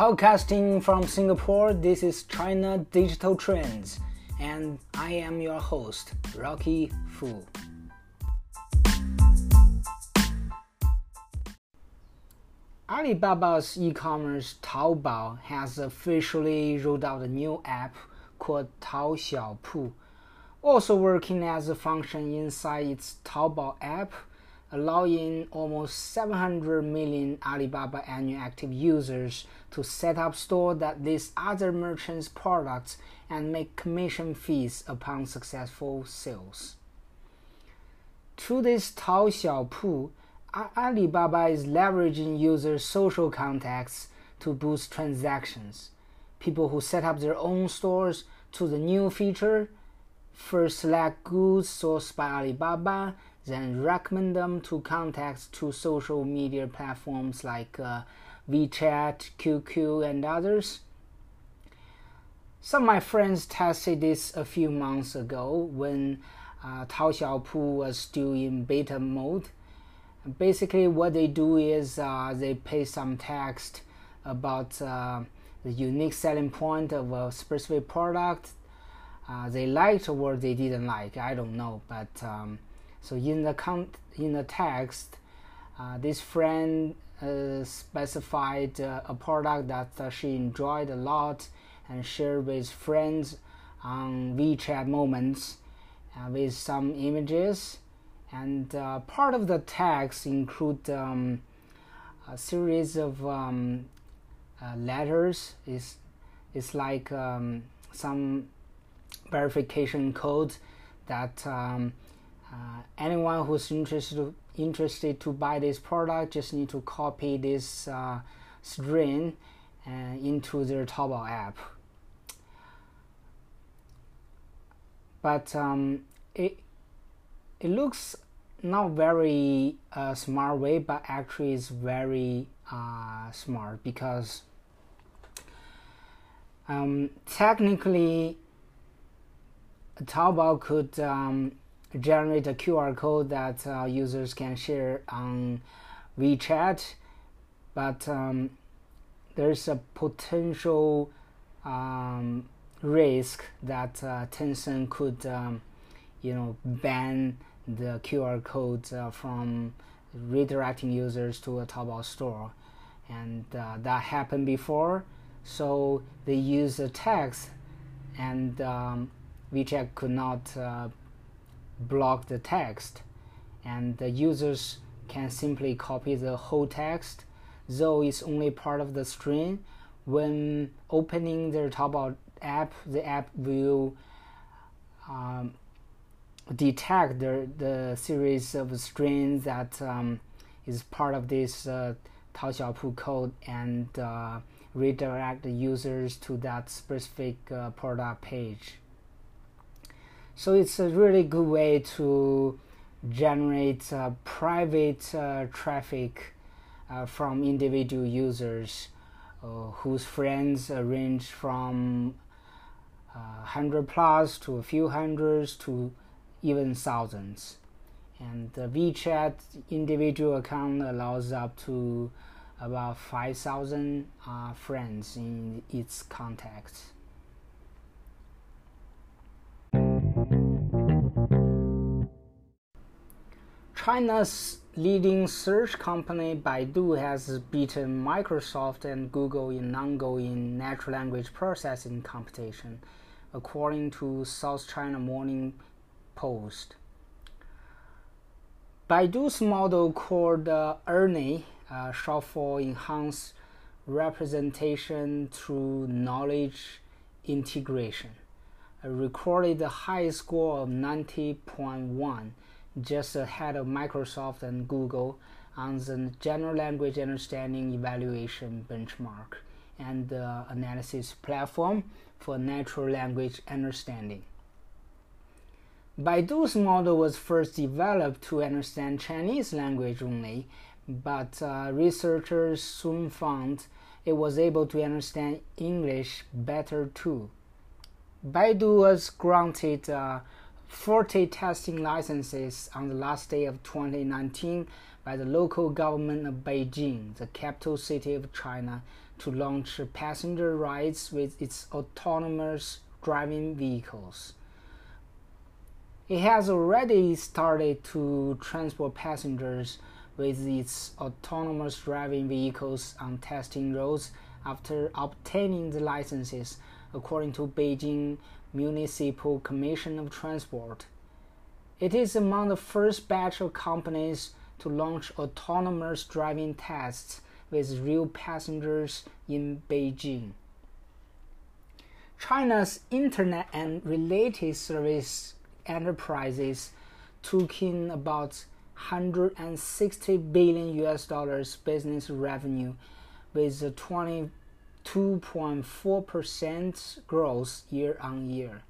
Podcasting from Singapore, this is China Digital Trends, and I am your host, Rocky Fu. Alibaba's e-commerce Taobao has officially rolled out a new app called Tao Xiaopu, also working as a function inside its Taobao app allowing almost 700 million Alibaba annual active users to set up stores that list other merchants' products and make commission fees upon successful sales. Through this Tao Xiaopu, Alibaba is leveraging users' social contacts to boost transactions. People who set up their own stores to the new feature first select goods sourced by Alibaba then recommend them to contacts to social media platforms like uh, WeChat, QQ, and others. Some of my friends tested this a few months ago when uh, Tao Xiaopu was still in beta mode. Basically, what they do is uh, they paste some text about uh, the unique selling point of a specific product. Uh, they liked or they didn't like, I don't know, but um, so in the con- in the text, uh, this friend uh, specified uh, a product that uh, she enjoyed a lot and shared with friends on WeChat moments uh, with some images. And part of the text include um, a series of um, letters. Is it's like um, some verification code that um, uh, anyone who's interested interested to buy this product just need to copy this uh, string uh, into their Taobao app. But um, it it looks not very uh, smart way, but actually is very uh, smart because um, technically Taobao could um, generate a QR code that uh, users can share on WeChat, but um, there's a potential um, risk that uh, Tencent could, um, you know, ban the QR code uh, from redirecting users to a Taobao store, and uh, that happened before. So they use a text, and WeChat could not uh, block the text and the users can simply copy the whole text though it's only part of the string when opening their Taobao app the app will um, detect the, the series of strings that um, is part of this uh, Tao Xiaopu code and uh, redirect the users to that specific uh, product page. So it's a really good way to generate uh, private uh, traffic uh, from individual users uh, whose friends range from 100 uh, plus to a few hundreds to even thousands. And the WeChat individual account allows up to about 5,000 uh, friends in its contacts. China's leading search company Baidu has beaten Microsoft and Google in ongoing natural language processing competition, according to South China Morning Post. Baidu's model called uh, ERNIE, uh, short for Enhanced Representation Through Knowledge Integration, uh, recorded the highest score of 90.1 just ahead of Microsoft and Google on the General Language Understanding Evaluation Benchmark and the Analysis Platform for Natural Language Understanding. Baidu's model was first developed to understand Chinese language only, but uh, researchers soon found it was able to understand English better too. Baidu was granted uh, 40 testing licenses on the last day of 2019 by the local government of Beijing, the capital city of China, to launch passenger rides with its autonomous driving vehicles. It has already started to transport passengers with its autonomous driving vehicles on testing roads after obtaining the licenses, according to Beijing Municipal Commission of Transport. It is among the first batch of companies to launch autonomous driving tests with real passengers in Beijing. China's internet and related service enterprises took in about 160 billion US dollars business revenue with a 22.4% growth year on year,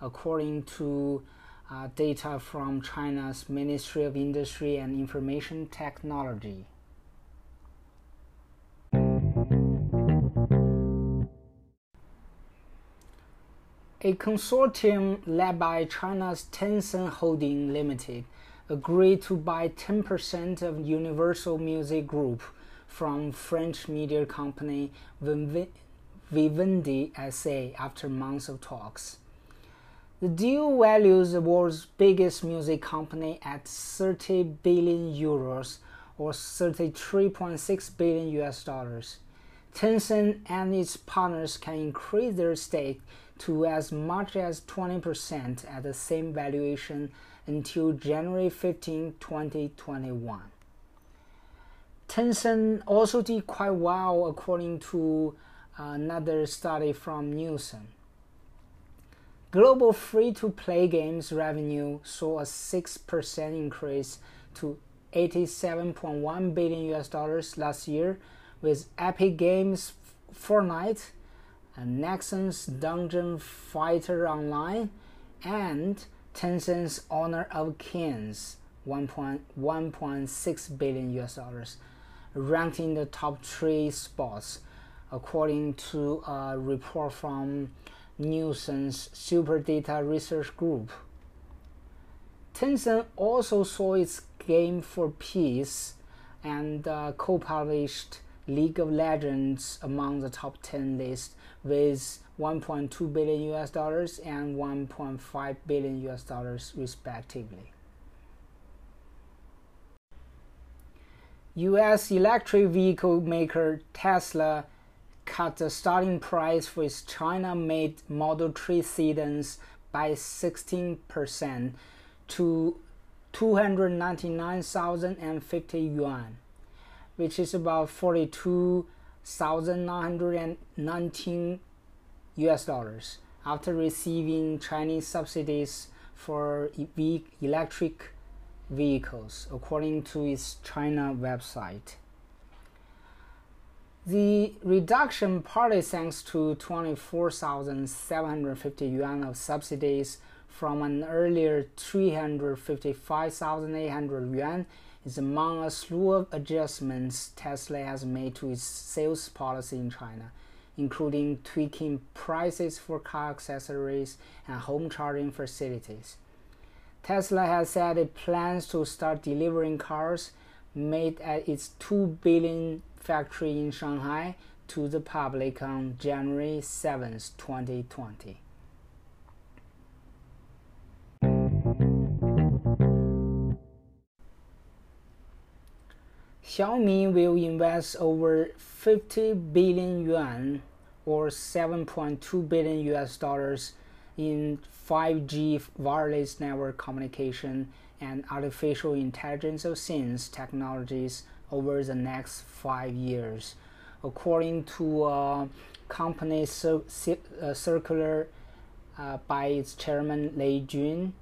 according to uh, data from China's Ministry of Industry and Information Technology. A consortium led by China's Tencent Holding Limited agreed to buy 10% of Universal Music Group from French media company Vivendi SA after months of talks. The deal values the world's biggest music company at 30 billion euros or 33.6 billion US dollars. Tencent and its partners can increase their stake to as much as 20% at the same valuation until January 15, 2021. Tencent also did quite well according to uh, another study from Nielsen. Global free to play games revenue saw a 6% increase to 87.1 billion US dollars last year, with Epic Games Fortnite, and Nexon's Dungeon Fighter Online, and Tencent's Honor of Kings 1.1.6 billion US dollars, ranked in the top three spots, according to a report from Nielsen's Super Data Research Group. Tencent also saw its Game for Peace and uh, co published League of Legends among the top 10 list with 1.2 billion US dollars and 1.5 billion US dollars respectively. US electric vehicle maker Tesla cut the starting price for its China made Model 3 sedans by 16% to 299,050 yuan, which is about 42,919 US dollars after receiving Chinese subsidies for electric vehicles, according to its China website. The reduction partly thanks to 24,750 yuan of subsidies from an earlier 355,800 yuan is among a slew of adjustments Tesla has made to its sales policy in China, including tweaking prices for car accessories and home charging facilities. Tesla has said it plans to start delivering cars made at its 2 billion factory in Shanghai to the public on January 7, 2020. Xiaomi will invest over 50 billion yuan or 7.2 billion US dollars in 5G wireless network communication and artificial intelligence of things technologies over the next five years, according to a company cir- uh, circular uh, by its chairman Lei Jun.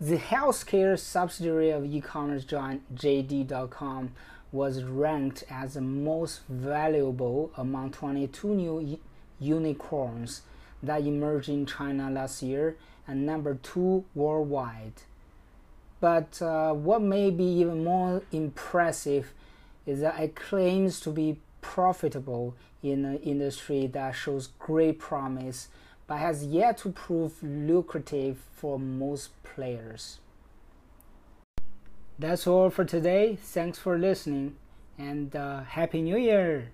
The healthcare subsidiary of e-commerce giant JD.com was ranked as the most valuable among 22 new unicorns that emerged in China last year and number two worldwide. But uh, what may be even more impressive is that it claims to be profitable in an industry that shows great promise but has yet to prove lucrative for most players. That's all for today. Thanks for listening and uh, Happy New Year!